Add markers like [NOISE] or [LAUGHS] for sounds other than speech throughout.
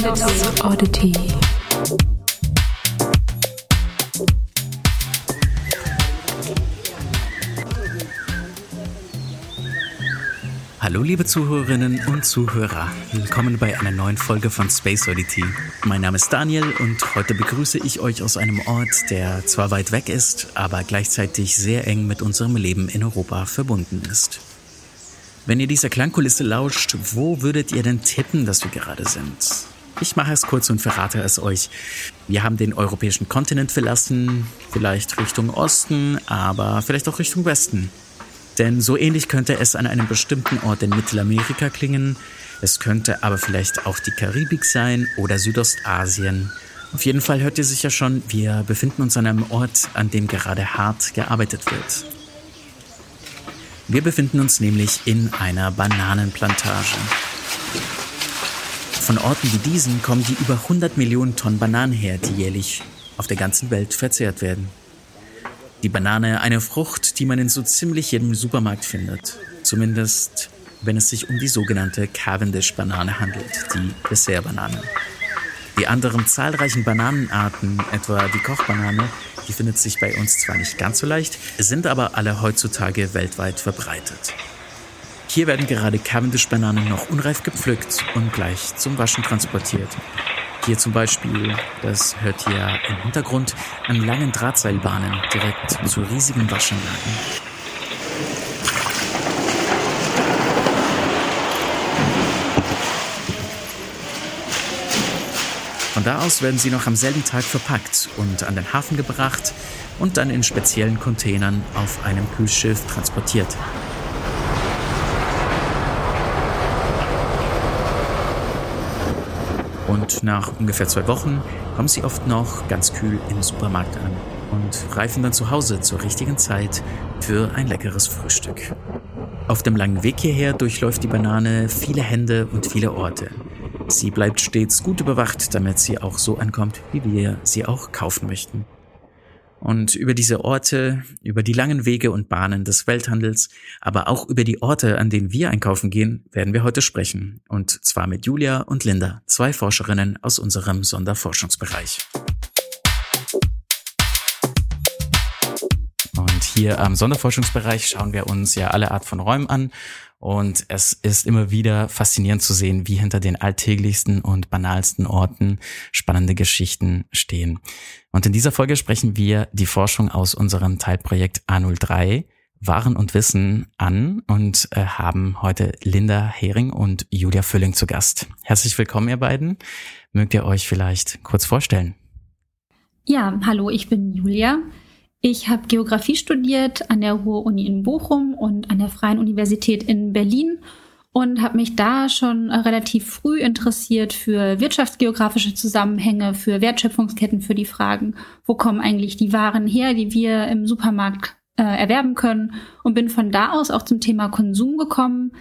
Windows Oddity. Hallo liebe Zuhörerinnen und Zuhörer, willkommen bei einer neuen Folge von Space Oddity. Mein Name ist Daniel und heute begrüße ich euch aus einem Ort, der zwar weit weg ist, aber gleichzeitig sehr eng mit unserem Leben in Europa verbunden ist. Wenn ihr dieser Klangkulisse lauscht, wo würdet ihr denn tippen, dass wir gerade sind? Ich mache es kurz und verrate es euch. Wir haben den europäischen Kontinent verlassen, vielleicht Richtung Osten, aber vielleicht auch Richtung Westen. Denn so ähnlich könnte es an einem bestimmten Ort in Mittelamerika klingen. Es könnte aber vielleicht auch die Karibik sein oder Südostasien. Auf jeden Fall hört ihr sicher schon, wir befinden uns an einem Ort, an dem gerade hart gearbeitet wird. Wir befinden uns nämlich in einer Bananenplantage. Von Orten wie diesen kommen die über 100 Millionen Tonnen Bananen her, die jährlich auf der ganzen Welt verzehrt werden. Die Banane, eine Frucht, die man in so ziemlich jedem Supermarkt findet. Zumindest, wenn es sich um die sogenannte Cavendish-Banane handelt, die Dessertbanane. Die anderen zahlreichen Bananenarten, etwa die Kochbanane, die findet sich bei uns zwar nicht ganz so leicht, sind aber alle heutzutage weltweit verbreitet. Hier werden gerade Cavendish-Bananen noch unreif gepflückt und gleich zum Waschen transportiert. Hier zum Beispiel, das hört ihr im Hintergrund, an langen Drahtseilbahnen direkt zu riesigen Waschanlagen. Von da aus werden sie noch am selben Tag verpackt und an den Hafen gebracht und dann in speziellen Containern auf einem Kühlschiff transportiert. Und nach ungefähr zwei Wochen kommen sie oft noch ganz kühl im Supermarkt an und reifen dann zu Hause zur richtigen Zeit für ein leckeres Frühstück. Auf dem langen Weg hierher durchläuft die Banane viele Hände und viele Orte. Sie bleibt stets gut überwacht, damit sie auch so ankommt, wie wir sie auch kaufen möchten. Und über diese Orte, über die langen Wege und Bahnen des Welthandels, aber auch über die Orte, an denen wir einkaufen gehen, werden wir heute sprechen. Und zwar mit Julia und Linda, zwei Forscherinnen aus unserem Sonderforschungsbereich. Und hier am Sonderforschungsbereich schauen wir uns ja alle Art von Räumen an und es ist immer wieder faszinierend zu sehen, wie hinter den alltäglichsten und banalsten Orten spannende Geschichten stehen. Und in dieser Folge sprechen wir die Forschung aus unserem Teilprojekt A03 Waren und Wissen an und äh, haben heute Linda Hering und Julia Fülling zu Gast. Herzlich willkommen, ihr beiden. Mögt ihr euch vielleicht kurz vorstellen? Ja, hallo, ich bin Julia. Ich habe Geografie studiert an der Ruhr-Uni in Bochum und an der Freien Universität in Berlin und habe mich da schon relativ früh interessiert für wirtschaftsgeografische Zusammenhänge, für Wertschöpfungsketten, für die Fragen, wo kommen eigentlich die Waren her, die wir im Supermarkt äh, erwerben können? Und bin von da aus auch zum Thema Konsum gekommen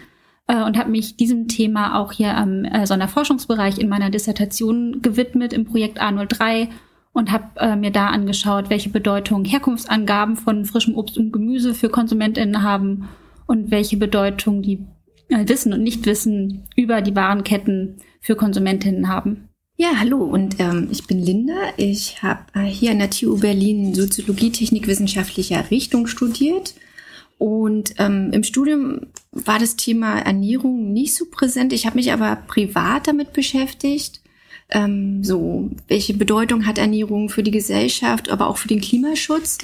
äh, und habe mich diesem Thema auch hier am äh, Sonderforschungsbereich in meiner Dissertation gewidmet im Projekt A03 und habe äh, mir da angeschaut, welche Bedeutung Herkunftsangaben von frischem Obst und Gemüse für KonsumentInnen haben und welche Bedeutung die äh, Wissen und Nichtwissen über die Warenketten für Konsumentinnen haben. Ja, hallo und ähm, ich bin Linda. Ich habe äh, hier an der TU Berlin Soziologie, Technik wissenschaftlicher Richtung studiert. Und ähm, im Studium war das Thema Ernährung nicht so präsent. Ich habe mich aber privat damit beschäftigt ähm, so, welche Bedeutung hat Ernährung für die Gesellschaft, aber auch für den Klimaschutz.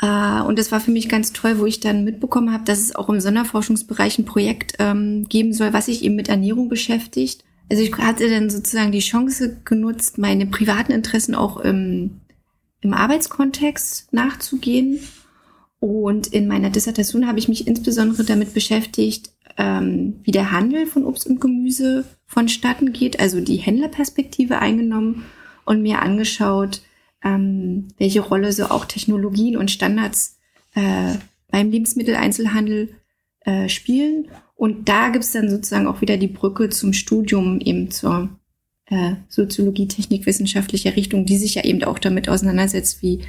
Äh, und das war für mich ganz toll, wo ich dann mitbekommen habe, dass es auch im Sonderforschungsbereich ein Projekt ähm, geben soll, was sich eben mit Ernährung beschäftigt. Also ich hatte dann sozusagen die Chance genutzt, meine privaten Interessen auch im, im Arbeitskontext nachzugehen. Und in meiner Dissertation habe ich mich insbesondere damit beschäftigt, ähm, wie der Handel von Obst und Gemüse vonstatten geht, also die Händlerperspektive eingenommen und mir angeschaut, ähm, welche Rolle so auch Technologien und Standards äh, beim Lebensmitteleinzelhandel äh, spielen. Und da gibt's dann sozusagen auch wieder die Brücke zum Studium eben zur äh, Soziologie, Technik, wissenschaftlicher Richtung, die sich ja eben auch damit auseinandersetzt, wie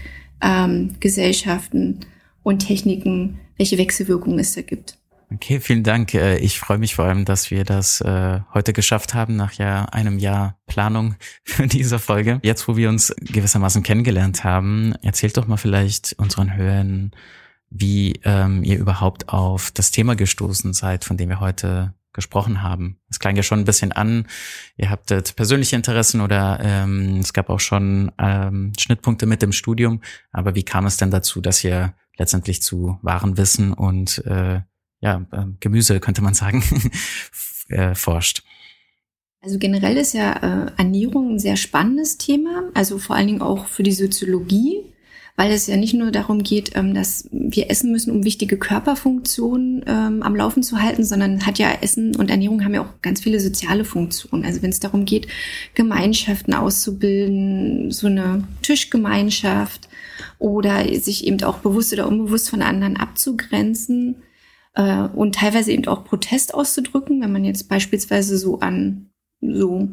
ähm, Gesellschaften und Techniken, welche Wechselwirkungen es da gibt. Okay, vielen Dank. Äh, ich freue mich vor allem, dass wir das äh, heute geschafft haben, nach ja einem Jahr Planung [LAUGHS] für diese Folge. Jetzt, wo wir uns gewissermaßen kennengelernt haben, erzählt doch mal vielleicht unseren Hörern, wie ähm, ihr überhaupt auf das Thema gestoßen seid, von dem wir heute gesprochen haben. Es klang ja schon ein bisschen an, ihr habtet persönliche Interessen oder ähm, es gab auch schon ähm, Schnittpunkte mit dem Studium, aber wie kam es denn dazu, dass ihr letztendlich zu wahren Wissen und äh, ja, äh, Gemüse, könnte man sagen, [LAUGHS] äh, forscht. Also generell ist ja äh, Ernährung ein sehr spannendes Thema, also vor allen Dingen auch für die Soziologie, weil es ja nicht nur darum geht, ähm, dass wir essen müssen, um wichtige Körperfunktionen ähm, am Laufen zu halten, sondern hat ja Essen und Ernährung haben ja auch ganz viele soziale Funktionen. Also wenn es darum geht, Gemeinschaften auszubilden, so eine Tischgemeinschaft oder sich eben auch bewusst oder unbewusst von anderen abzugrenzen, äh, und teilweise eben auch Protest auszudrücken, wenn man jetzt beispielsweise so an so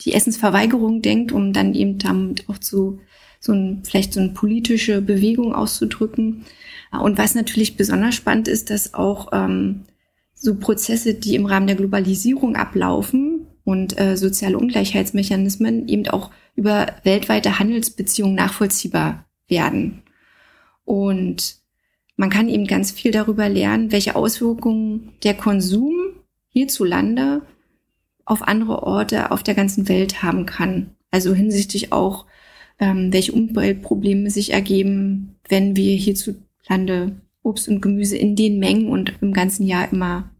die Essensverweigerung denkt, um dann eben damit auch zu so ein, vielleicht so eine politische Bewegung auszudrücken. Und was natürlich besonders spannend ist, dass auch ähm, so Prozesse, die im Rahmen der Globalisierung ablaufen und äh, soziale Ungleichheitsmechanismen eben auch über weltweite Handelsbeziehungen nachvollziehbar werden. Und man kann eben ganz viel darüber lernen, welche Auswirkungen der Konsum hierzulande auf andere Orte auf der ganzen Welt haben kann. Also hinsichtlich auch, ähm, welche Umweltprobleme sich ergeben, wenn wir hierzulande Obst und Gemüse in den Mengen und im ganzen Jahr immer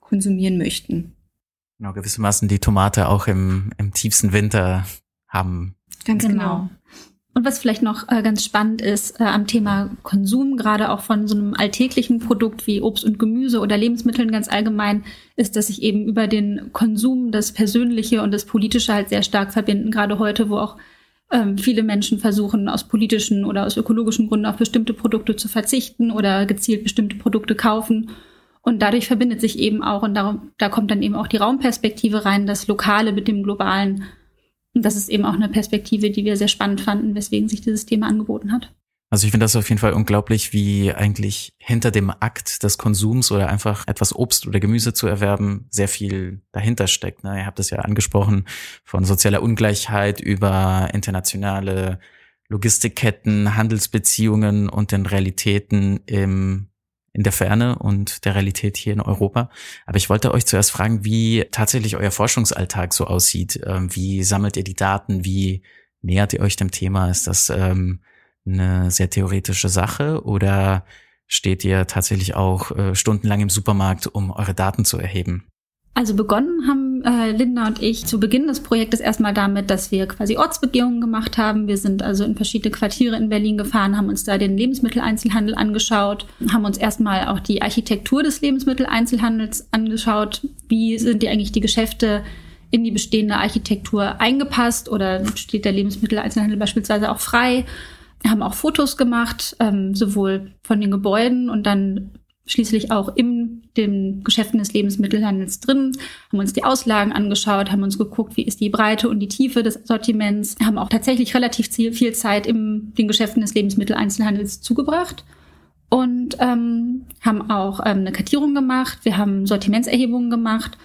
konsumieren möchten. Genau, gewissermaßen die Tomate auch im, im tiefsten Winter haben. Ganz genau. genau. Und was vielleicht noch äh, ganz spannend ist äh, am Thema Konsum, gerade auch von so einem alltäglichen Produkt wie Obst und Gemüse oder Lebensmitteln ganz allgemein, ist, dass sich eben über den Konsum das Persönliche und das Politische halt sehr stark verbinden. Gerade heute, wo auch ähm, viele Menschen versuchen, aus politischen oder aus ökologischen Gründen auf bestimmte Produkte zu verzichten oder gezielt bestimmte Produkte kaufen. Und dadurch verbindet sich eben auch, und darum, da kommt dann eben auch die Raumperspektive rein, das Lokale mit dem Globalen und das ist eben auch eine Perspektive, die wir sehr spannend fanden, weswegen sich dieses Thema angeboten hat. Also ich finde das auf jeden Fall unglaublich, wie eigentlich hinter dem Akt des Konsums oder einfach etwas Obst oder Gemüse zu erwerben sehr viel dahinter steckt. Ne? Ihr habt es ja angesprochen, von sozialer Ungleichheit über internationale Logistikketten, Handelsbeziehungen und den Realitäten im in der Ferne und der Realität hier in Europa. Aber ich wollte euch zuerst fragen, wie tatsächlich euer Forschungsalltag so aussieht. Ähm, wie sammelt ihr die Daten? Wie nähert ihr euch dem Thema? Ist das ähm, eine sehr theoretische Sache oder steht ihr tatsächlich auch äh, stundenlang im Supermarkt, um eure Daten zu erheben? Also begonnen haben äh, Linda und ich zu Beginn des Projektes erstmal damit, dass wir quasi Ortsbegehungen gemacht haben. Wir sind also in verschiedene Quartiere in Berlin gefahren, haben uns da den Lebensmitteleinzelhandel angeschaut, haben uns erstmal auch die Architektur des Lebensmitteleinzelhandels angeschaut. Wie sind die eigentlich die Geschäfte in die bestehende Architektur eingepasst oder steht der Lebensmitteleinzelhandel beispielsweise auch frei? Haben auch Fotos gemacht, ähm, sowohl von den Gebäuden und dann schließlich auch in den Geschäften des Lebensmittelhandels drin, haben uns die Auslagen angeschaut, haben uns geguckt, wie ist die Breite und die Tiefe des Sortiments, haben auch tatsächlich relativ viel Zeit in den Geschäften des Lebensmitteleinzelhandels zugebracht und ähm, haben auch ähm, eine Kartierung gemacht, wir haben Sortimentserhebungen gemacht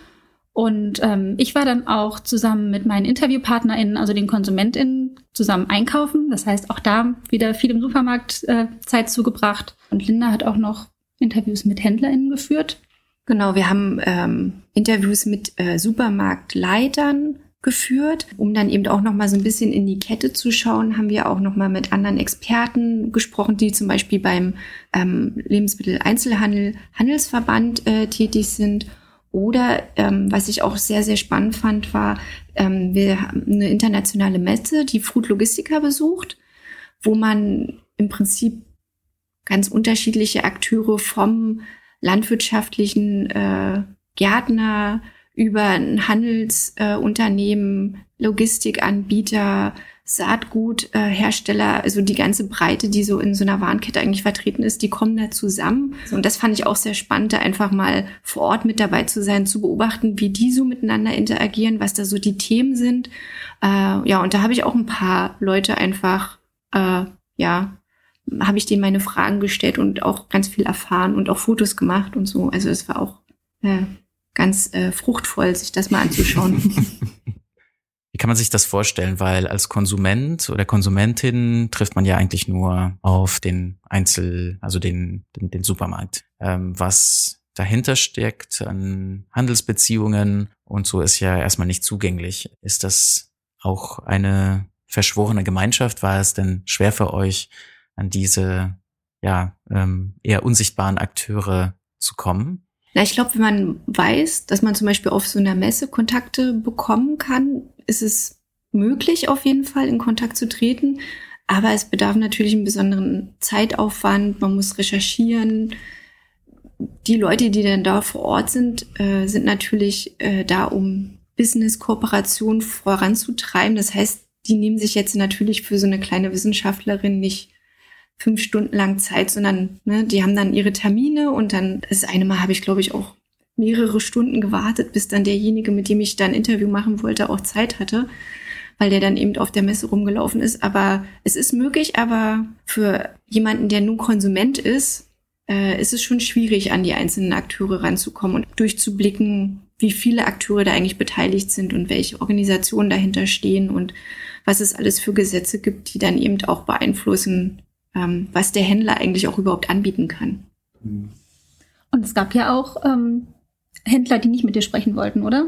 und ähm, ich war dann auch zusammen mit meinen InterviewpartnerInnen, also den KonsumentInnen, zusammen einkaufen. Das heißt, auch da wieder viel im Supermarkt äh, Zeit zugebracht. Und Linda hat auch noch Interviews mit HändlerInnen geführt. Genau, wir haben ähm, Interviews mit äh, Supermarktleitern geführt, um dann eben auch noch mal so ein bisschen in die Kette zu schauen, haben wir auch noch mal mit anderen Experten gesprochen, die zum Beispiel beim ähm, Lebensmitteleinzelhandel Handelsverband äh, tätig sind. Oder ähm, was ich auch sehr sehr spannend fand, war ähm, wir haben eine internationale Messe, die Food Logistica besucht, wo man im Prinzip ganz unterschiedliche Akteure vom landwirtschaftlichen äh, Gärtner über ein Handelsunternehmen, äh, Logistikanbieter, Saatguthersteller, äh, also die ganze Breite, die so in so einer Warenkette eigentlich vertreten ist, die kommen da zusammen. Und das fand ich auch sehr spannend, da einfach mal vor Ort mit dabei zu sein, zu beobachten, wie die so miteinander interagieren, was da so die Themen sind. Äh, ja, und da habe ich auch ein paar Leute einfach, äh, ja, habe ich denen meine Fragen gestellt und auch ganz viel erfahren und auch Fotos gemacht und so. Also es war auch äh, ganz äh, fruchtvoll, sich das mal anzuschauen. [LAUGHS] Wie kann man sich das vorstellen? Weil als Konsument oder Konsumentin trifft man ja eigentlich nur auf den Einzel, also den, den, den Supermarkt. Ähm, was dahinter steckt an Handelsbeziehungen und so ist ja erstmal nicht zugänglich. Ist das auch eine verschworene Gemeinschaft? War es denn schwer für euch, an diese ja ähm, eher unsichtbaren Akteure zu kommen? Na, ich glaube, wenn man weiß, dass man zum Beispiel auf so einer Messe Kontakte bekommen kann, ist es möglich, auf jeden Fall in Kontakt zu treten. Aber es bedarf natürlich einen besonderen Zeitaufwand. Man muss recherchieren. Die Leute, die dann da vor Ort sind, äh, sind natürlich äh, da, um Business-Kooperation voranzutreiben. Das heißt, die nehmen sich jetzt natürlich für so eine kleine Wissenschaftlerin nicht fünf Stunden lang Zeit, sondern ne, die haben dann ihre Termine und dann das eine Mal habe ich, glaube ich, auch mehrere Stunden gewartet, bis dann derjenige, mit dem ich dann Interview machen wollte, auch Zeit hatte, weil der dann eben auf der Messe rumgelaufen ist. Aber es ist möglich, aber für jemanden, der nun Konsument ist, äh, ist es schon schwierig, an die einzelnen Akteure ranzukommen und durchzublicken, wie viele Akteure da eigentlich beteiligt sind und welche Organisationen dahinter stehen und was es alles für Gesetze gibt, die dann eben auch beeinflussen, ähm, was der Händler eigentlich auch überhaupt anbieten kann. Und es gab ja auch ähm, Händler, die nicht mit dir sprechen wollten, oder?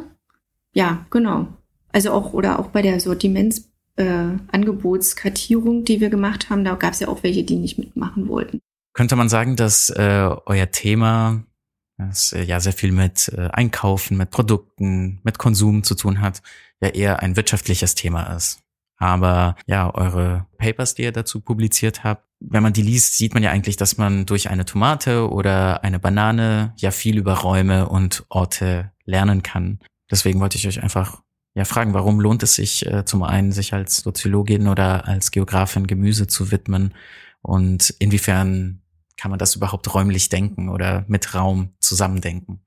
Ja, genau. Also auch oder auch bei der Sortimentsangebotskartierung, äh, die wir gemacht haben, da gab es ja auch welche, die nicht mitmachen wollten. Könnte man sagen, dass äh, euer Thema, das äh, ja sehr viel mit äh, Einkaufen, mit Produkten, mit Konsum zu tun hat, ja eher ein wirtschaftliches Thema ist. Aber ja, eure Papers, die ihr dazu publiziert habt, wenn man die liest, sieht man ja eigentlich, dass man durch eine Tomate oder eine Banane ja viel über Räume und Orte lernen kann. Deswegen wollte ich euch einfach ja fragen, warum lohnt es sich äh, zum einen, sich als Soziologin oder als Geografin Gemüse zu widmen und inwiefern kann man das überhaupt räumlich denken oder mit Raum zusammendenken?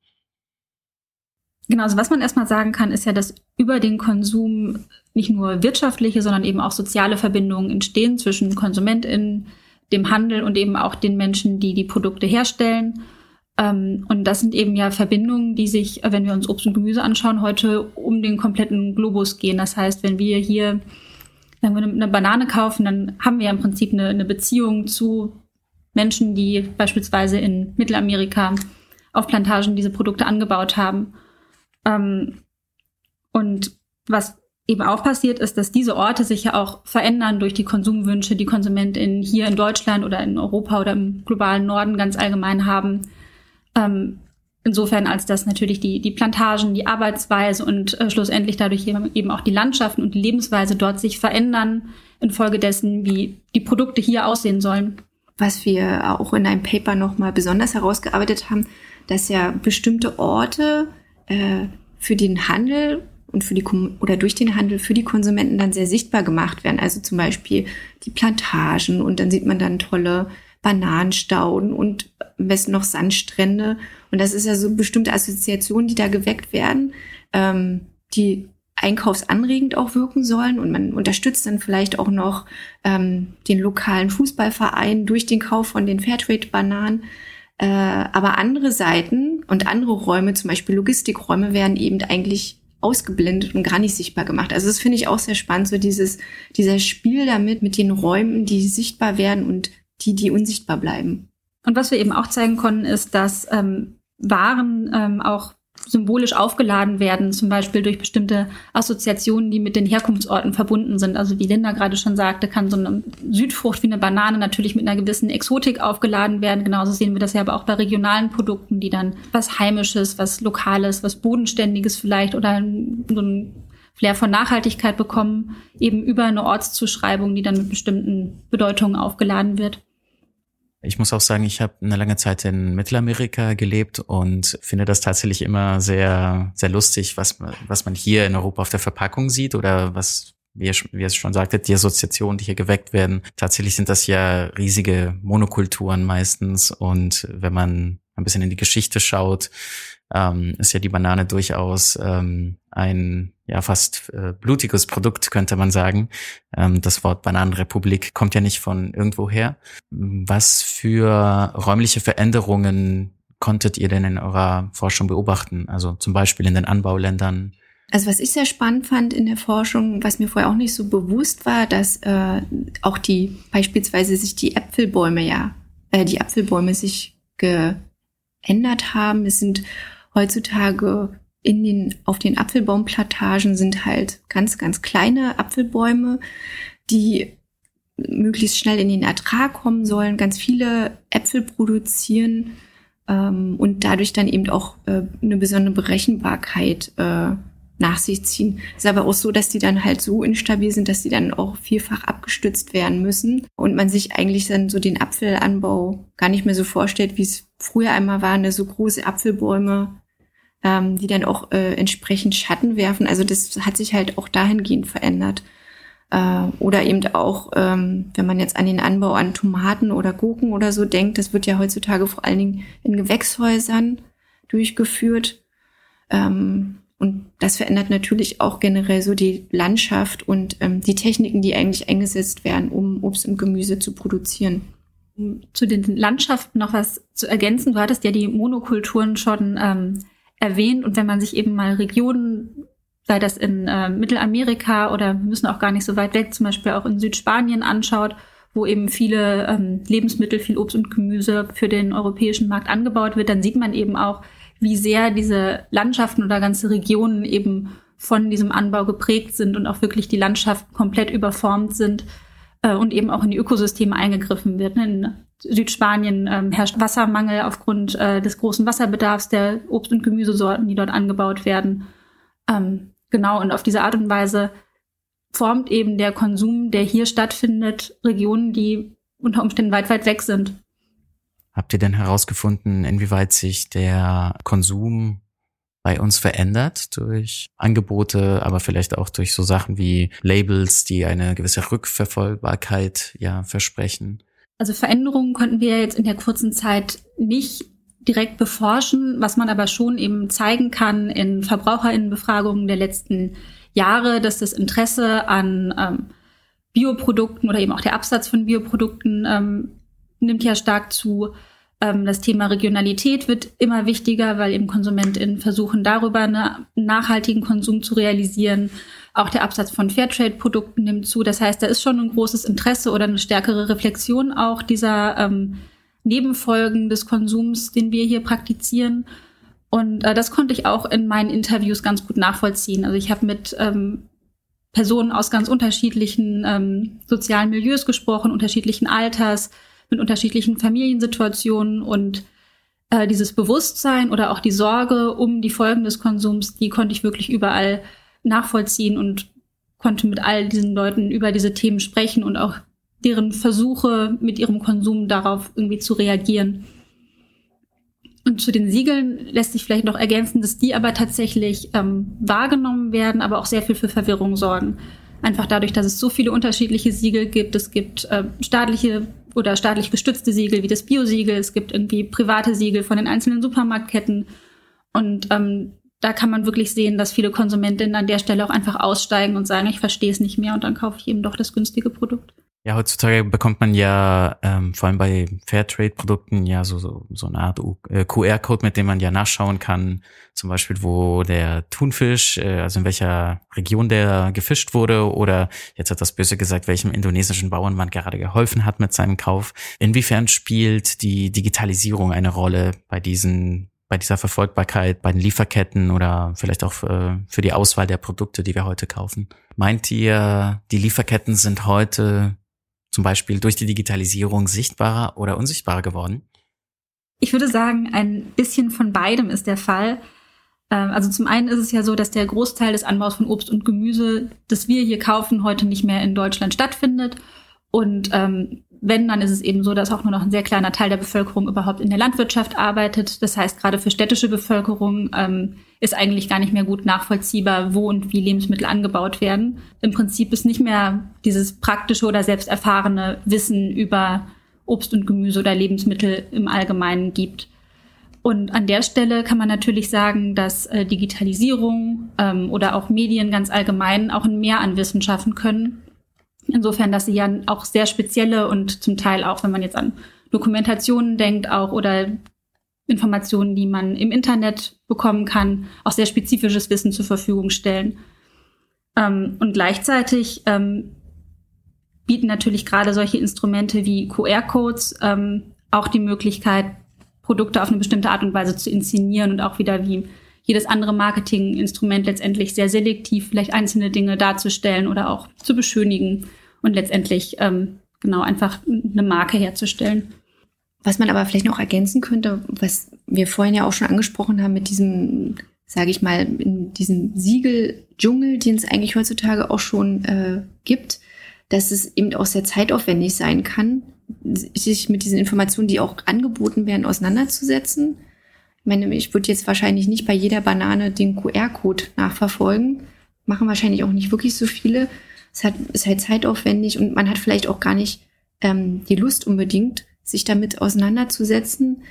Genau, also was man erstmal sagen kann, ist ja, dass über den Konsum nicht nur wirtschaftliche, sondern eben auch soziale Verbindungen entstehen zwischen KonsumentInnen, dem Handel und eben auch den Menschen, die die Produkte herstellen. Ähm, und das sind eben ja Verbindungen, die sich, wenn wir uns Obst und Gemüse anschauen, heute um den kompletten Globus gehen. Das heißt, wenn wir hier sagen wir, eine Banane kaufen, dann haben wir ja im Prinzip eine, eine Beziehung zu Menschen, die beispielsweise in Mittelamerika auf Plantagen diese Produkte angebaut haben. Ähm, und was eben auch passiert ist, dass diese Orte sich ja auch verändern durch die Konsumwünsche, die KonsumentInnen hier in Deutschland oder in Europa oder im globalen Norden ganz allgemein haben. Ähm, insofern, als dass natürlich die, die Plantagen, die Arbeitsweise und äh, schlussendlich dadurch eben auch die Landschaften und die Lebensweise dort sich verändern, infolgedessen, wie die Produkte hier aussehen sollen. Was wir auch in einem Paper nochmal besonders herausgearbeitet haben, dass ja bestimmte Orte äh, für den Handel und für die oder durch den Handel für die Konsumenten dann sehr sichtbar gemacht werden. Also zum Beispiel die Plantagen und dann sieht man dann tolle Bananenstauden und am besten noch Sandstrände. Und das ist ja so bestimmte Assoziationen, die da geweckt werden, ähm, die einkaufsanregend auch wirken sollen. Und man unterstützt dann vielleicht auch noch ähm, den lokalen Fußballverein durch den Kauf von den Fairtrade-Bananen. Äh, aber andere Seiten und andere Räume, zum Beispiel Logistikräume, werden eben eigentlich ausgeblendet und gar nicht sichtbar gemacht. Also das finde ich auch sehr spannend, so dieses, dieser Spiel damit, mit den Räumen, die sichtbar werden und die, die unsichtbar bleiben. Und was wir eben auch zeigen konnten, ist, dass ähm, Waren ähm, auch symbolisch aufgeladen werden, zum Beispiel durch bestimmte Assoziationen, die mit den Herkunftsorten verbunden sind. Also wie Linda gerade schon sagte, kann so eine Südfrucht wie eine Banane natürlich mit einer gewissen Exotik aufgeladen werden. Genauso sehen wir das ja aber auch bei regionalen Produkten, die dann was Heimisches, was Lokales, was Bodenständiges vielleicht oder so ein Flair von Nachhaltigkeit bekommen, eben über eine Ortszuschreibung, die dann mit bestimmten Bedeutungen aufgeladen wird. Ich muss auch sagen, ich habe eine lange Zeit in Mittelamerika gelebt und finde das tatsächlich immer sehr, sehr lustig, was, was man hier in Europa auf der Verpackung sieht oder was, wie ihr, wie ihr es schon sagtet, die Assoziationen, die hier geweckt werden. Tatsächlich sind das ja riesige Monokulturen meistens und wenn man ein bisschen in die Geschichte schaut, ähm, ist ja die Banane durchaus ähm, ein ja fast äh, blutiges Produkt, könnte man sagen. Ähm, das Wort Bananenrepublik kommt ja nicht von irgendwo her. Was für räumliche Veränderungen konntet ihr denn in eurer Forschung beobachten? Also zum Beispiel in den Anbauländern? Also was ich sehr spannend fand in der Forschung, was mir vorher auch nicht so bewusst war, dass äh, auch die beispielsweise sich die Äpfelbäume ja, äh, die Apfelbäume sich geändert haben. Es sind heutzutage in den, auf den Apfelbaumplantagen sind halt ganz, ganz kleine Apfelbäume, die möglichst schnell in den Ertrag kommen sollen, ganz viele Äpfel produzieren ähm, und dadurch dann eben auch äh, eine besondere Berechenbarkeit äh, nach sich ziehen. Es ist aber auch so, dass die dann halt so instabil sind, dass die dann auch vielfach abgestützt werden müssen und man sich eigentlich dann so den Apfelanbau gar nicht mehr so vorstellt, wie es früher einmal war, ne, so große Apfelbäume, ähm, die dann auch äh, entsprechend Schatten werfen. Also das hat sich halt auch dahingehend verändert. Äh, oder eben auch, ähm, wenn man jetzt an den Anbau an Tomaten oder Gurken oder so denkt, das wird ja heutzutage vor allen Dingen in Gewächshäusern durchgeführt. Ähm, und das verändert natürlich auch generell so die Landschaft und ähm, die Techniken, die eigentlich eingesetzt werden, um Obst und Gemüse zu produzieren. Zu den Landschaften noch was zu ergänzen. Du hattest ja die Monokulturen schon ähm, erwähnt und wenn man sich eben mal Regionen, sei das in äh, Mittelamerika oder wir müssen auch gar nicht so weit weg, zum Beispiel auch in Südspanien anschaut, wo eben viele ähm, Lebensmittel, viel Obst und Gemüse für den europäischen Markt angebaut wird, dann sieht man eben auch, wie sehr diese Landschaften oder ganze Regionen eben von diesem Anbau geprägt sind und auch wirklich die Landschaften komplett überformt sind äh, und eben auch in die Ökosysteme eingegriffen wird. In Südspanien ähm, herrscht Wassermangel aufgrund äh, des großen Wasserbedarfs der Obst- und Gemüsesorten, die dort angebaut werden. Ähm, genau, und auf diese Art und Weise formt eben der Konsum, der hier stattfindet, Regionen, die unter Umständen weit, weit weg sind. Habt ihr denn herausgefunden, inwieweit sich der Konsum bei uns verändert durch Angebote, aber vielleicht auch durch so Sachen wie Labels, die eine gewisse Rückverfolgbarkeit ja versprechen? Also Veränderungen konnten wir jetzt in der kurzen Zeit nicht direkt beforschen, was man aber schon eben zeigen kann in Verbraucherinnenbefragungen der letzten Jahre, dass das Interesse an ähm, Bioprodukten oder eben auch der Absatz von Bioprodukten ähm, nimmt ja stark zu. Ähm, das Thema Regionalität wird immer wichtiger, weil eben KonsumentInnen versuchen, darüber einen nachhaltigen Konsum zu realisieren. Auch der Absatz von Fairtrade-Produkten nimmt zu. Das heißt, da ist schon ein großes Interesse oder eine stärkere Reflexion auch dieser ähm, Nebenfolgen des Konsums, den wir hier praktizieren. Und äh, das konnte ich auch in meinen Interviews ganz gut nachvollziehen. Also ich habe mit ähm, Personen aus ganz unterschiedlichen ähm, sozialen Milieus gesprochen, unterschiedlichen Alters, mit unterschiedlichen Familiensituationen und äh, dieses Bewusstsein oder auch die Sorge um die Folgen des Konsums, die konnte ich wirklich überall nachvollziehen und konnte mit all diesen Leuten über diese Themen sprechen und auch deren Versuche mit ihrem Konsum darauf irgendwie zu reagieren. Und zu den Siegeln lässt sich vielleicht noch ergänzen, dass die aber tatsächlich ähm, wahrgenommen werden, aber auch sehr viel für Verwirrung sorgen. Einfach dadurch, dass es so viele unterschiedliche Siegel gibt. Es gibt äh, staatliche oder staatlich gestützte Siegel wie das Biosiegel. Es gibt irgendwie private Siegel von den einzelnen Supermarktketten. Und ähm, da kann man wirklich sehen, dass viele Konsumentinnen an der Stelle auch einfach aussteigen und sagen, ich verstehe es nicht mehr und dann kaufe ich eben doch das günstige Produkt. Ja, heutzutage bekommt man ja ähm, vor allem bei Fairtrade-Produkten ja so, so, so eine Art äh, QR-Code, mit dem man ja nachschauen kann, zum Beispiel, wo der Thunfisch, äh, also in welcher Region der gefischt wurde oder jetzt hat das Böse gesagt, welchem indonesischen Bauern man gerade geholfen hat mit seinem Kauf. Inwiefern spielt die Digitalisierung eine Rolle bei diesen bei dieser Verfolgbarkeit, bei den Lieferketten oder vielleicht auch für, äh, für die Auswahl der Produkte, die wir heute kaufen. Meint ihr, die Lieferketten sind heute zum Beispiel durch die Digitalisierung sichtbarer oder unsichtbarer geworden? Ich würde sagen, ein bisschen von beidem ist der Fall. Ähm, also zum einen ist es ja so, dass der Großteil des Anbaus von Obst und Gemüse, das wir hier kaufen, heute nicht mehr in Deutschland stattfindet. Und ähm, wenn, dann ist es eben so, dass auch nur noch ein sehr kleiner Teil der Bevölkerung überhaupt in der Landwirtschaft arbeitet. Das heißt, gerade für städtische Bevölkerung ähm, ist eigentlich gar nicht mehr gut nachvollziehbar, wo und wie Lebensmittel angebaut werden. Im Prinzip ist nicht mehr dieses praktische oder selbst erfahrene Wissen über Obst und Gemüse oder Lebensmittel im Allgemeinen gibt. Und an der Stelle kann man natürlich sagen, dass äh, Digitalisierung ähm, oder auch Medien ganz allgemein auch ein Mehr an Wissen schaffen können. Insofern, dass sie ja auch sehr spezielle und zum Teil auch, wenn man jetzt an Dokumentationen denkt, auch oder Informationen, die man im Internet bekommen kann, auch sehr spezifisches Wissen zur Verfügung stellen. Ähm, und gleichzeitig ähm, bieten natürlich gerade solche Instrumente wie QR-Codes ähm, auch die Möglichkeit, Produkte auf eine bestimmte Art und Weise zu inszenieren und auch wieder wie jedes andere Marketinginstrument letztendlich sehr selektiv vielleicht einzelne Dinge darzustellen oder auch zu beschönigen und letztendlich ähm, genau einfach eine Marke herzustellen. Was man aber vielleicht noch ergänzen könnte, was wir vorhin ja auch schon angesprochen haben mit diesem, sage ich mal, in diesem Siegeldschungel, den es eigentlich heutzutage auch schon äh, gibt, dass es eben auch sehr zeitaufwendig sein kann, sich mit diesen Informationen, die auch angeboten werden, auseinanderzusetzen. Ich meine, ich würde jetzt wahrscheinlich nicht bei jeder Banane den QR-Code nachverfolgen. Machen wahrscheinlich auch nicht wirklich so viele. Es hat, ist halt zeitaufwendig und man hat vielleicht auch gar nicht ähm, die Lust unbedingt, sich damit auseinanderzusetzen.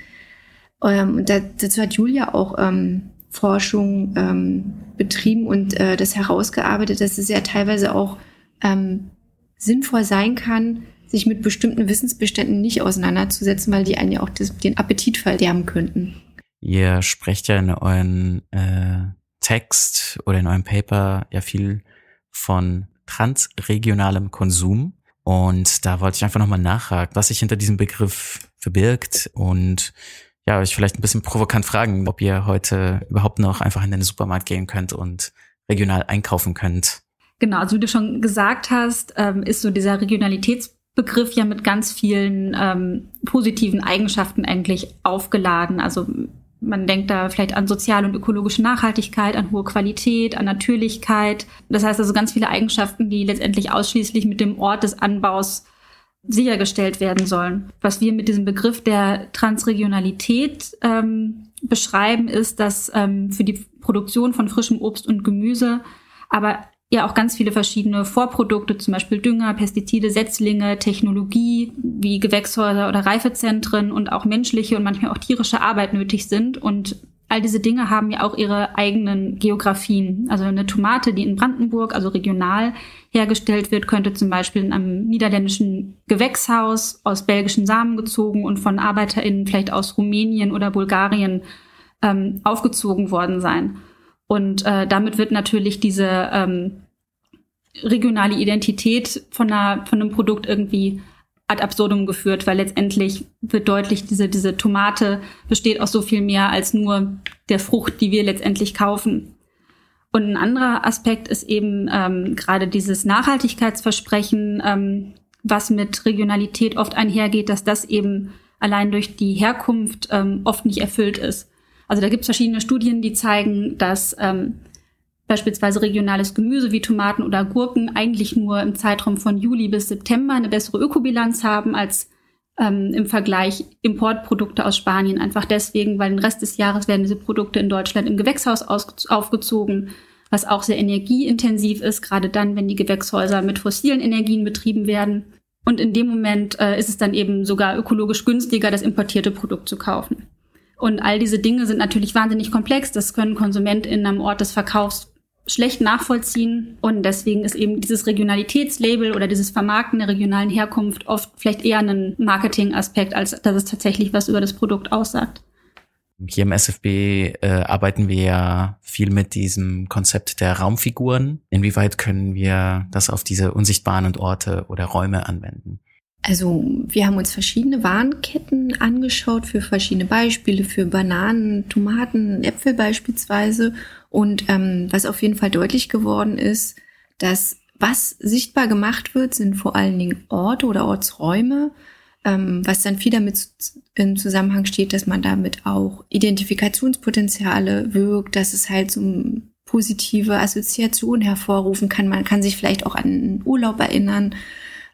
Ähm, und da, dazu hat Julia auch ähm, Forschung ähm, betrieben und äh, das herausgearbeitet, dass es ja teilweise auch ähm, sinnvoll sein kann, sich mit bestimmten Wissensbeständen nicht auseinanderzusetzen, weil die einen ja auch das, den Appetit verderben könnten. Ihr sprecht ja in euren äh, Text oder in eurem Paper ja viel von transregionalem Konsum. Und da wollte ich einfach nochmal nachhaken, was sich hinter diesem Begriff verbirgt und ja, euch vielleicht ein bisschen provokant fragen, ob ihr heute überhaupt noch einfach in den Supermarkt gehen könnt und regional einkaufen könnt. Genau, also wie du schon gesagt hast, ähm, ist so dieser Regionalitätsbegriff ja mit ganz vielen ähm, positiven Eigenschaften eigentlich aufgeladen. Also man denkt da vielleicht an soziale und ökologische Nachhaltigkeit, an hohe Qualität, an Natürlichkeit. Das heißt also ganz viele Eigenschaften, die letztendlich ausschließlich mit dem Ort des Anbaus sichergestellt werden sollen. Was wir mit diesem Begriff der Transregionalität ähm, beschreiben, ist, dass ähm, für die Produktion von frischem Obst und Gemüse aber ja auch ganz viele verschiedene Vorprodukte, zum Beispiel Dünger, Pestizide, Setzlinge, Technologie wie Gewächshäuser oder Reifezentren und auch menschliche und manchmal auch tierische Arbeit nötig sind. Und all diese Dinge haben ja auch ihre eigenen Geografien. Also eine Tomate, die in Brandenburg, also regional hergestellt wird, könnte zum Beispiel in einem niederländischen Gewächshaus aus belgischen Samen gezogen und von ArbeiterInnen vielleicht aus Rumänien oder Bulgarien ähm, aufgezogen worden sein. Und äh, damit wird natürlich diese ähm, regionale Identität von, einer, von einem Produkt irgendwie ad absurdum geführt, weil letztendlich wird deutlich, diese, diese Tomate besteht aus so viel mehr als nur der Frucht, die wir letztendlich kaufen. Und ein anderer Aspekt ist eben ähm, gerade dieses Nachhaltigkeitsversprechen, ähm, was mit Regionalität oft einhergeht, dass das eben allein durch die Herkunft ähm, oft nicht erfüllt ist. Also da gibt es verschiedene Studien, die zeigen, dass ähm, beispielsweise regionales Gemüse wie Tomaten oder Gurken eigentlich nur im Zeitraum von Juli bis September eine bessere Ökobilanz haben als ähm, im Vergleich Importprodukte aus Spanien. Einfach deswegen, weil den Rest des Jahres werden diese Produkte in Deutschland im Gewächshaus aufgezogen, was auch sehr energieintensiv ist, gerade dann, wenn die Gewächshäuser mit fossilen Energien betrieben werden. Und in dem Moment äh, ist es dann eben sogar ökologisch günstiger, das importierte Produkt zu kaufen. Und all diese Dinge sind natürlich wahnsinnig komplex. Das können KonsumentInnen am Ort des Verkaufs schlecht nachvollziehen. Und deswegen ist eben dieses Regionalitätslabel oder dieses Vermarkten der regionalen Herkunft oft vielleicht eher ein Marketingaspekt, als dass es tatsächlich was über das Produkt aussagt. Hier im SFB äh, arbeiten wir ja viel mit diesem Konzept der Raumfiguren. Inwieweit können wir das auf diese unsichtbaren Orte oder Räume anwenden? Also wir haben uns verschiedene Warenketten angeschaut für verschiedene Beispiele, für Bananen, Tomaten, Äpfel beispielsweise. Und ähm, was auf jeden Fall deutlich geworden ist, dass was sichtbar gemacht wird, sind vor allen Dingen Orte oder Ortsräume, ähm, was dann viel damit im Zusammenhang steht, dass man damit auch Identifikationspotenziale wirkt, dass es halt so positive Assoziationen hervorrufen kann. Man kann sich vielleicht auch an Urlaub erinnern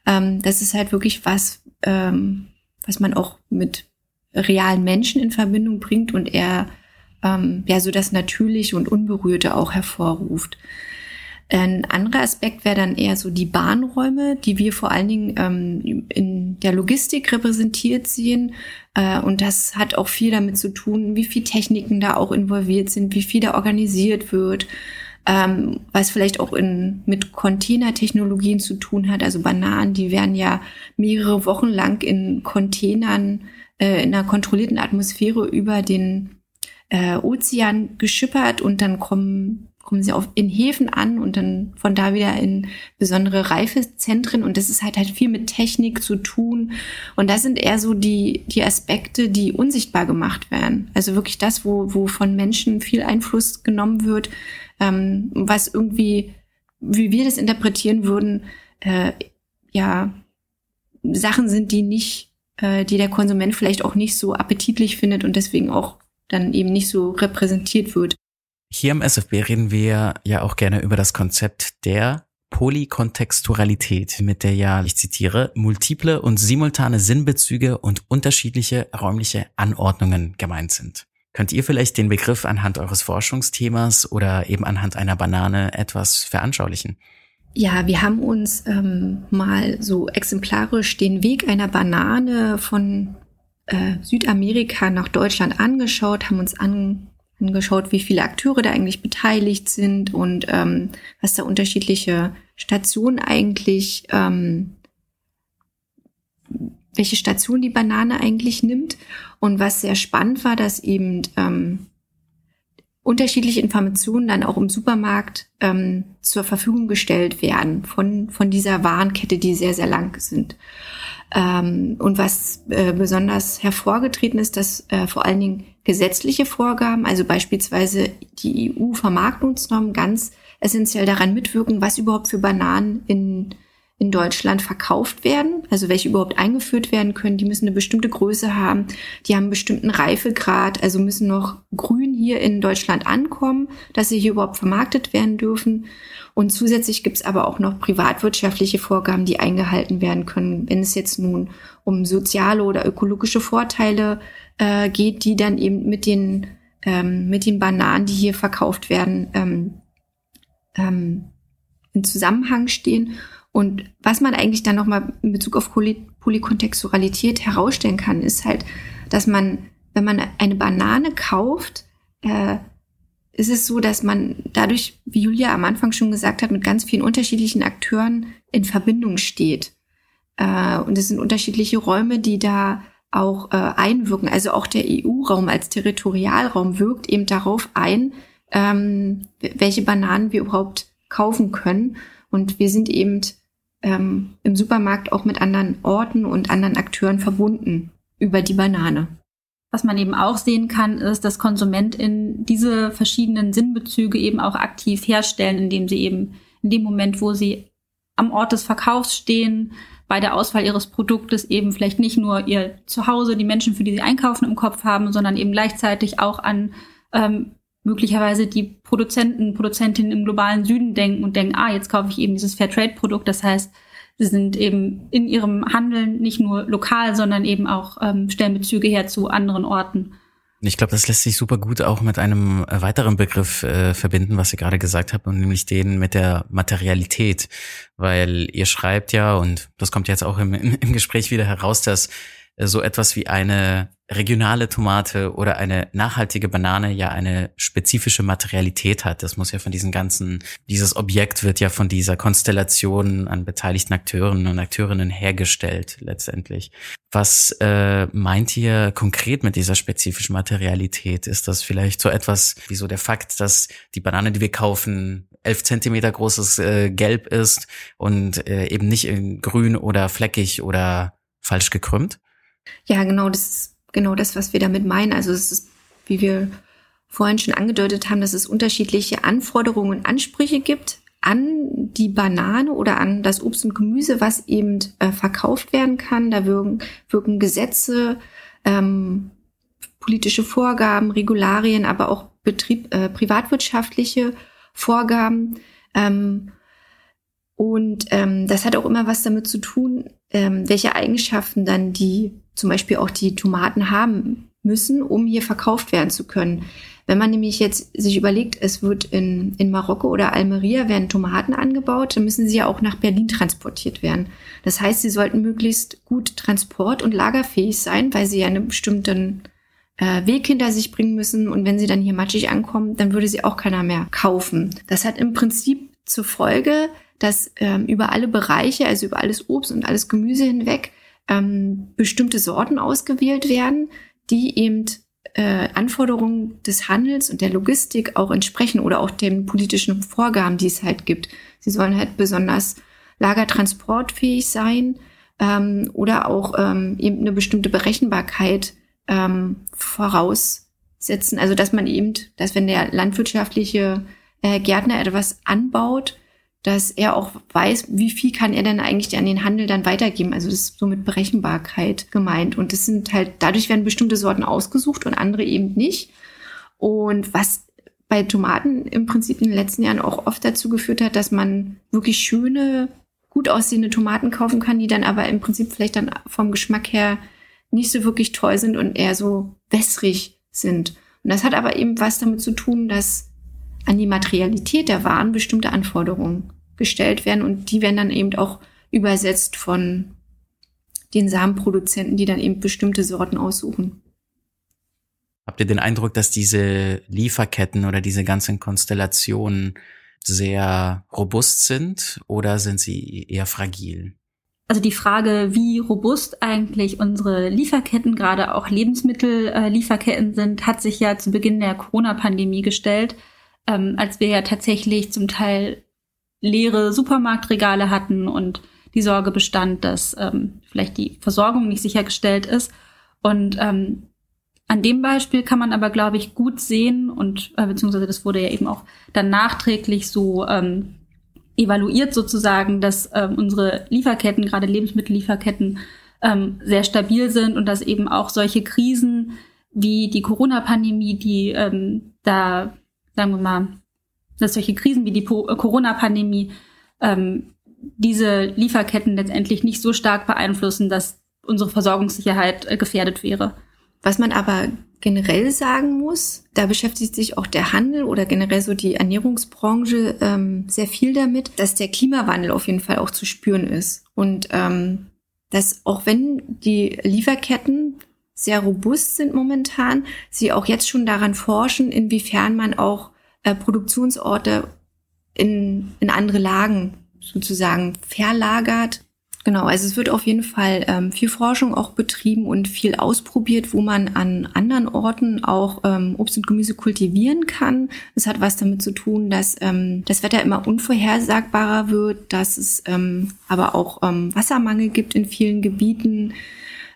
ähm, das ist halt wirklich was, ähm, was man auch mit realen Menschen in Verbindung bringt und er ähm, ja so das Natürliche und Unberührte auch hervorruft. Ein anderer Aspekt wäre dann eher so die Bahnräume, die wir vor allen Dingen ähm, in der Logistik repräsentiert sehen. Äh, und das hat auch viel damit zu tun, wie viel Techniken da auch involviert sind, wie viel da organisiert wird, ähm, was vielleicht auch in, mit Containertechnologien zu tun hat. Also Bananen, die werden ja mehrere Wochen lang in Containern äh, in einer kontrollierten Atmosphäre über den äh, Ozean geschippert und dann kommen kommen sie auf, in Häfen an und dann von da wieder in besondere Reifezentren. Und das ist halt halt viel mit Technik zu tun. Und das sind eher so die, die Aspekte, die unsichtbar gemacht werden. Also wirklich das, wo, wo von Menschen viel Einfluss genommen wird, ähm, was irgendwie, wie wir das interpretieren würden, äh, ja, Sachen sind, die nicht, äh, die der Konsument vielleicht auch nicht so appetitlich findet und deswegen auch dann eben nicht so repräsentiert wird. Hier im SFB reden wir ja auch gerne über das Konzept der Polykontexturalität, mit der ja, ich zitiere, multiple und simultane Sinnbezüge und unterschiedliche räumliche Anordnungen gemeint sind. Könnt ihr vielleicht den Begriff anhand eures Forschungsthemas oder eben anhand einer Banane etwas veranschaulichen? Ja, wir haben uns ähm, mal so exemplarisch den Weg einer Banane von äh, Südamerika nach Deutschland angeschaut, haben uns an, angeschaut, wie viele Akteure da eigentlich beteiligt sind und ähm, was da unterschiedliche Stationen eigentlich, ähm, welche Station die Banane eigentlich nimmt. Und was sehr spannend war, dass eben ähm, unterschiedliche Informationen dann auch im Supermarkt ähm, zur Verfügung gestellt werden von, von dieser Warenkette, die sehr, sehr lang sind. Ähm, und was äh, besonders hervorgetreten ist, dass äh, vor allen Dingen gesetzliche Vorgaben, also beispielsweise die EU-Vermarktungsnormen, ganz essentiell daran mitwirken, was überhaupt für Bananen in in Deutschland verkauft werden, also welche überhaupt eingeführt werden können, die müssen eine bestimmte Größe haben, die haben einen bestimmten Reifegrad, also müssen noch grün hier in Deutschland ankommen, dass sie hier überhaupt vermarktet werden dürfen. Und zusätzlich gibt es aber auch noch privatwirtschaftliche Vorgaben, die eingehalten werden können, wenn es jetzt nun um soziale oder ökologische Vorteile äh, geht, die dann eben mit den, ähm, mit den Bananen, die hier verkauft werden, ähm, ähm, in Zusammenhang stehen. Und was man eigentlich dann nochmal in Bezug auf Poly Polykontextualität herausstellen kann, ist halt, dass man, wenn man eine Banane kauft, äh, ist es so, dass man dadurch, wie Julia am Anfang schon gesagt hat, mit ganz vielen unterschiedlichen Akteuren in Verbindung steht. Äh, und es sind unterschiedliche Räume, die da auch äh, einwirken. Also auch der EU-Raum als Territorialraum wirkt eben darauf ein, ähm, welche Bananen wir überhaupt kaufen können. Und wir sind eben ähm, im Supermarkt auch mit anderen Orten und anderen Akteuren verbunden über die Banane. Was man eben auch sehen kann, ist, dass KonsumentInnen diese verschiedenen Sinnbezüge eben auch aktiv herstellen, indem sie eben in dem Moment, wo sie am Ort des Verkaufs stehen, bei der Auswahl ihres Produktes eben vielleicht nicht nur ihr Zuhause, die Menschen, für die sie einkaufen, im Kopf haben, sondern eben gleichzeitig auch an ähm, möglicherweise die Produzenten, Produzentinnen im globalen Süden denken und denken, ah, jetzt kaufe ich eben dieses Fairtrade-Produkt. Das heißt, sie sind eben in ihrem Handeln nicht nur lokal, sondern eben auch ähm, stellen Bezüge her zu anderen Orten. Ich glaube, das lässt sich super gut auch mit einem äh, weiteren Begriff äh, verbinden, was ihr gerade gesagt habt, und nämlich den mit der Materialität. Weil ihr schreibt ja, und das kommt jetzt auch im, [LAUGHS] im Gespräch wieder heraus, dass so etwas wie eine regionale Tomate oder eine nachhaltige Banane ja eine spezifische Materialität hat. Das muss ja von diesen ganzen, dieses Objekt wird ja von dieser Konstellation an beteiligten Akteuren und Akteurinnen hergestellt letztendlich. Was äh, meint ihr konkret mit dieser spezifischen Materialität? Ist das vielleicht so etwas wie so der Fakt, dass die Banane, die wir kaufen, elf Zentimeter großes äh, Gelb ist und äh, eben nicht in grün oder fleckig oder falsch gekrümmt? Ja, genau, das ist genau das, was wir damit meinen. Also es ist, wie wir vorhin schon angedeutet haben, dass es unterschiedliche Anforderungen und Ansprüche gibt an die Banane oder an das Obst und Gemüse, was eben äh, verkauft werden kann. Da wirken, wirken Gesetze, ähm, politische Vorgaben, Regularien, aber auch Betrieb, äh, privatwirtschaftliche Vorgaben. Ähm, und ähm, das hat auch immer was damit zu tun, ähm, welche Eigenschaften dann die zum Beispiel auch die Tomaten haben. müssen, um hier verkauft werden zu können. Wenn man nämlich jetzt sich überlegt, es wird in, in Marokko oder Almeria werden Tomaten angebaut, dann müssen sie ja auch nach Berlin transportiert werden. Das heißt, sie sollten möglichst gut transport- und lagerfähig sein, weil sie ja einen bestimmten äh, Weg hinter sich bringen müssen. Und wenn sie dann hier matschig ankommen, dann würde sie auch keiner mehr kaufen. Das hat im Prinzip zur Folge, dass ähm, über alle Bereiche, also über alles Obst und alles Gemüse hinweg, ähm, bestimmte Sorten ausgewählt werden, die eben äh, Anforderungen des Handels und der Logistik auch entsprechen oder auch den politischen Vorgaben, die es halt gibt. Sie sollen halt besonders lagertransportfähig sein ähm, oder auch ähm, eben eine bestimmte Berechenbarkeit ähm, voraussetzen. Also dass man eben, dass wenn der landwirtschaftliche äh, Gärtner etwas anbaut, dass er auch weiß, wie viel kann er denn eigentlich an den Handel dann weitergeben. Also das ist so mit Berechenbarkeit gemeint. Und das sind halt, dadurch werden bestimmte Sorten ausgesucht und andere eben nicht. Und was bei Tomaten im Prinzip in den letzten Jahren auch oft dazu geführt hat, dass man wirklich schöne, gut aussehende Tomaten kaufen kann, die dann aber im Prinzip vielleicht dann vom Geschmack her nicht so wirklich toll sind und eher so wässrig sind. Und das hat aber eben was damit zu tun, dass an die Materialität der Waren bestimmte Anforderungen gestellt werden und die werden dann eben auch übersetzt von den Samenproduzenten, die dann eben bestimmte Sorten aussuchen. Habt ihr den Eindruck, dass diese Lieferketten oder diese ganzen Konstellationen sehr robust sind oder sind sie eher fragil? Also die Frage, wie robust eigentlich unsere Lieferketten, gerade auch Lebensmittellieferketten sind, hat sich ja zu Beginn der Corona-Pandemie gestellt ähm, als wir ja tatsächlich zum Teil leere Supermarktregale hatten und die Sorge bestand, dass ähm, vielleicht die Versorgung nicht sichergestellt ist. Und ähm, an dem Beispiel kann man aber, glaube ich, gut sehen und äh, beziehungsweise das wurde ja eben auch dann nachträglich so ähm, evaluiert sozusagen, dass ähm, unsere Lieferketten, gerade Lebensmittellieferketten, ähm, sehr stabil sind und dass eben auch solche Krisen wie die Corona-Pandemie, die ähm, da sagen wir mal, dass solche Krisen wie die äh, Corona-Pandemie ähm, diese Lieferketten letztendlich nicht so stark beeinflussen, dass unsere Versorgungssicherheit äh, gefährdet wäre. Was man aber generell sagen muss, da beschäftigt sich auch der Handel oder generell so die Ernährungsbranche ähm, sehr viel damit, dass der Klimawandel auf jeden Fall auch zu spüren ist. Und ähm, dass auch wenn die Lieferketten sehr robust sind momentan, sie auch jetzt schon daran forschen, inwiefern man auch äh, Produktionsorte in, in andere Lagen sozusagen verlagert. Genau, also es wird auf jeden Fall ähm, viel Forschung auch betrieben und viel ausprobiert, wo man an anderen Orten auch ähm, Obst und Gemüse kultivieren kann. Es hat was damit zu tun, dass ähm, das Wetter immer unvorhersagbarer wird, dass es ähm, aber auch ähm, Wassermangel gibt in vielen Gebieten,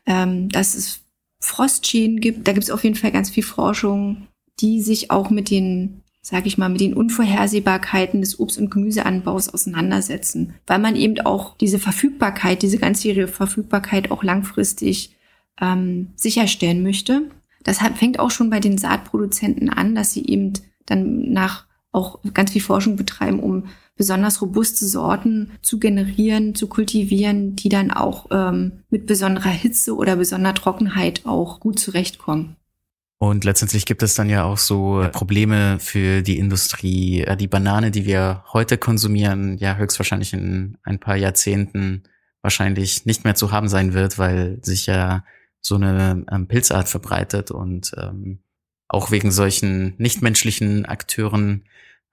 ähm, dass es Frostschäden gibt. Da gibt es auf jeden Fall ganz viel Forschung, die sich auch mit den, sage ich mal, mit den Unvorhersehbarkeiten des Obst- und Gemüseanbaus auseinandersetzen, weil man eben auch diese Verfügbarkeit, diese ganzjährige Verfügbarkeit auch langfristig ähm, sicherstellen möchte. Das fängt auch schon bei den Saatproduzenten an, dass sie eben dann nach auch ganz viel Forschung betreiben, um besonders robuste Sorten zu generieren, zu kultivieren, die dann auch ähm, mit besonderer Hitze oder besonderer Trockenheit auch gut zurechtkommen. Und letztendlich gibt es dann ja auch so Probleme für die Industrie. Die Banane, die wir heute konsumieren, ja höchstwahrscheinlich in ein paar Jahrzehnten wahrscheinlich nicht mehr zu haben sein wird, weil sich ja so eine ähm, Pilzart verbreitet und ähm, auch wegen solchen nichtmenschlichen Akteuren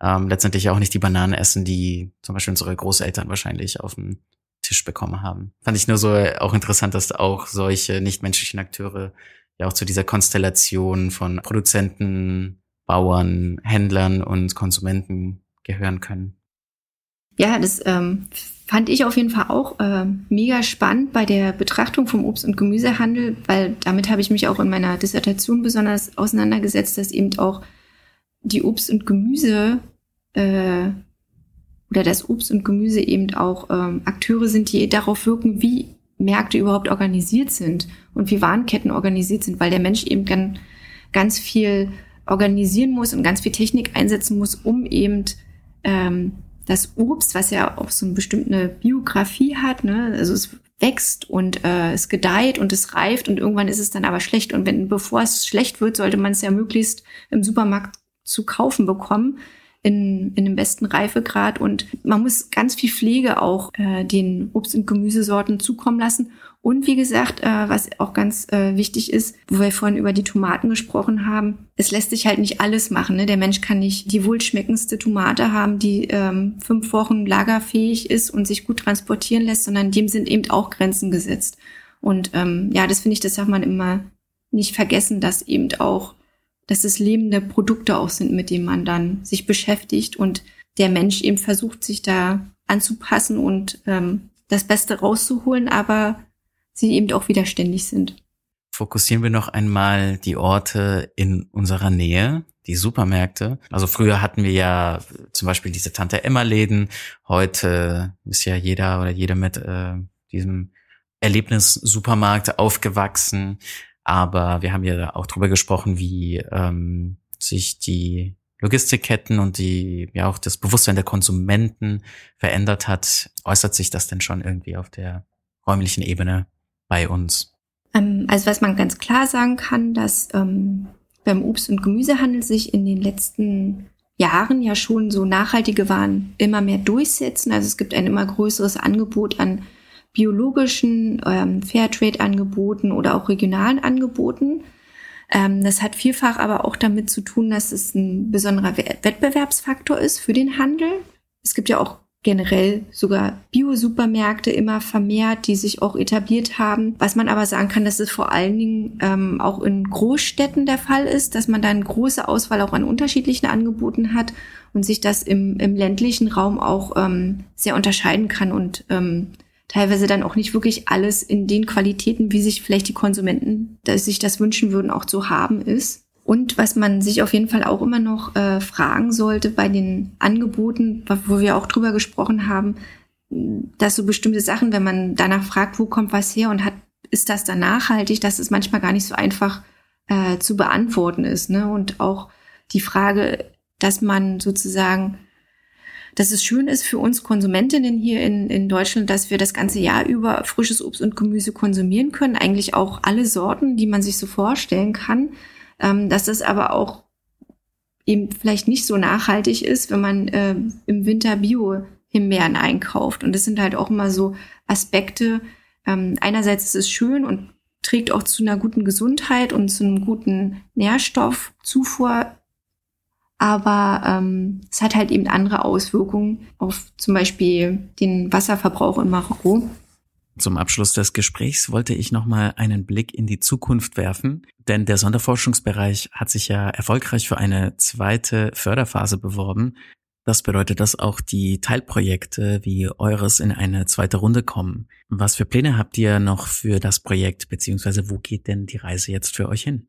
ähm, letztendlich auch nicht die Bananen essen, die zum Beispiel unsere Großeltern wahrscheinlich auf dem Tisch bekommen haben. Fand ich nur so auch interessant, dass auch solche nichtmenschlichen Akteure ja auch zu dieser Konstellation von Produzenten, Bauern, Händlern und Konsumenten gehören können. Ja, das ähm, fand ich auf jeden Fall auch äh, mega spannend bei der Betrachtung vom Obst- und Gemüsehandel, weil damit habe ich mich auch in meiner Dissertation besonders auseinandergesetzt, dass eben auch die Obst und Gemüse äh, oder das Obst und Gemüse eben auch ähm, Akteure sind, die darauf wirken, wie Märkte überhaupt organisiert sind und wie Warenketten organisiert sind, weil der Mensch eben dann ganz viel organisieren muss und ganz viel Technik einsetzen muss, um eben ähm, das Obst, was ja auch so eine bestimmte Biografie hat, ne? also es wächst und äh, es gedeiht und es reift und irgendwann ist es dann aber schlecht. Und wenn, bevor es schlecht wird, sollte man es ja möglichst im Supermarkt zu kaufen bekommen in, in dem besten Reifegrad. Und man muss ganz viel Pflege auch äh, den Obst- und Gemüsesorten zukommen lassen. Und wie gesagt, äh, was auch ganz äh, wichtig ist, wo wir vorhin über die Tomaten gesprochen haben, es lässt sich halt nicht alles machen. Ne? Der Mensch kann nicht die wohlschmeckendste Tomate haben, die ähm, fünf Wochen lagerfähig ist und sich gut transportieren lässt, sondern dem sind eben auch Grenzen gesetzt. Und ähm, ja, das finde ich, das darf man immer nicht vergessen, dass eben auch dass es lebende Produkte auch sind, mit denen man dann sich beschäftigt und der Mensch eben versucht, sich da anzupassen und ähm, das Beste rauszuholen, aber sie eben auch widerständig sind. Fokussieren wir noch einmal die Orte in unserer Nähe, die Supermärkte. Also früher hatten wir ja zum Beispiel diese Tante Emma Läden. Heute ist ja jeder oder jeder mit äh, diesem Erlebnis-Supermarkt aufgewachsen. Aber wir haben ja auch drüber gesprochen, wie ähm, sich die Logistikketten und die ja auch das Bewusstsein der Konsumenten verändert hat. Äußert sich das denn schon irgendwie auf der räumlichen Ebene bei uns? Ähm, also was man ganz klar sagen kann, dass ähm, beim Obst- und Gemüsehandel sich in den letzten Jahren ja schon so nachhaltige Waren immer mehr durchsetzen. Also es gibt ein immer größeres Angebot an biologischen ähm, Fairtrade-Angeboten oder auch regionalen Angeboten. Ähm, das hat vielfach aber auch damit zu tun, dass es ein besonderer Wettbewerbsfaktor ist für den Handel. Es gibt ja auch generell sogar Bio-Supermärkte immer vermehrt, die sich auch etabliert haben. Was man aber sagen kann, dass es vor allen Dingen ähm, auch in Großstädten der Fall ist, dass man dann große Auswahl auch an unterschiedlichen Angeboten hat und sich das im, im ländlichen Raum auch ähm, sehr unterscheiden kann und ähm, teilweise dann auch nicht wirklich alles in den Qualitäten, wie sich vielleicht die Konsumenten dass sich das wünschen würden, auch zu haben ist. Und was man sich auf jeden Fall auch immer noch äh, fragen sollte bei den Angeboten, wo wir auch drüber gesprochen haben, dass so bestimmte Sachen, wenn man danach fragt, wo kommt was her und hat, ist das dann nachhaltig, dass es manchmal gar nicht so einfach äh, zu beantworten ist. Ne? Und auch die Frage, dass man sozusagen dass es schön ist für uns Konsumentinnen hier in, in Deutschland, dass wir das ganze Jahr über frisches Obst und Gemüse konsumieren können. Eigentlich auch alle Sorten, die man sich so vorstellen kann. Ähm, dass das aber auch eben vielleicht nicht so nachhaltig ist, wenn man äh, im Winter Bio-Himbeeren einkauft. Und das sind halt auch immer so Aspekte. Ähm, einerseits ist es schön und trägt auch zu einer guten Gesundheit und zu einem guten Nährstoffzufuhr aber ähm, es hat halt eben andere Auswirkungen auf zum Beispiel den Wasserverbrauch in Marokko. Zum Abschluss des Gesprächs wollte ich nochmal einen Blick in die Zukunft werfen, denn der Sonderforschungsbereich hat sich ja erfolgreich für eine zweite Förderphase beworben. Das bedeutet, dass auch die Teilprojekte wie eures in eine zweite Runde kommen. Was für Pläne habt ihr noch für das Projekt, beziehungsweise wo geht denn die Reise jetzt für euch hin?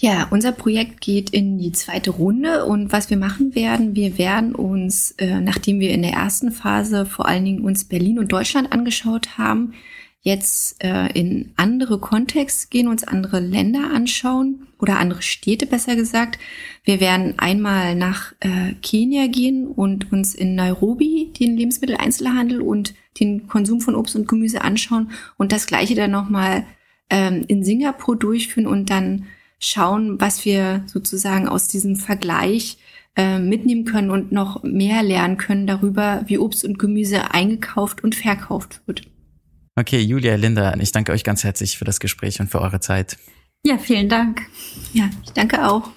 Ja, unser Projekt geht in die zweite Runde und was wir machen werden, wir werden uns, äh, nachdem wir in der ersten Phase vor allen Dingen uns Berlin und Deutschland angeschaut haben, jetzt äh, in andere Kontexte gehen, uns andere Länder anschauen oder andere Städte besser gesagt. Wir werden einmal nach äh, Kenia gehen und uns in Nairobi den Lebensmitteleinzelhandel und den Konsum von Obst und Gemüse anschauen und das gleiche dann nochmal ähm, in Singapur durchführen und dann schauen, was wir sozusagen aus diesem Vergleich äh, mitnehmen können und noch mehr lernen können darüber, wie Obst und Gemüse eingekauft und verkauft wird. Okay, Julia, Linda, ich danke euch ganz herzlich für das Gespräch und für eure Zeit. Ja, vielen Dank. Ja, ich danke auch.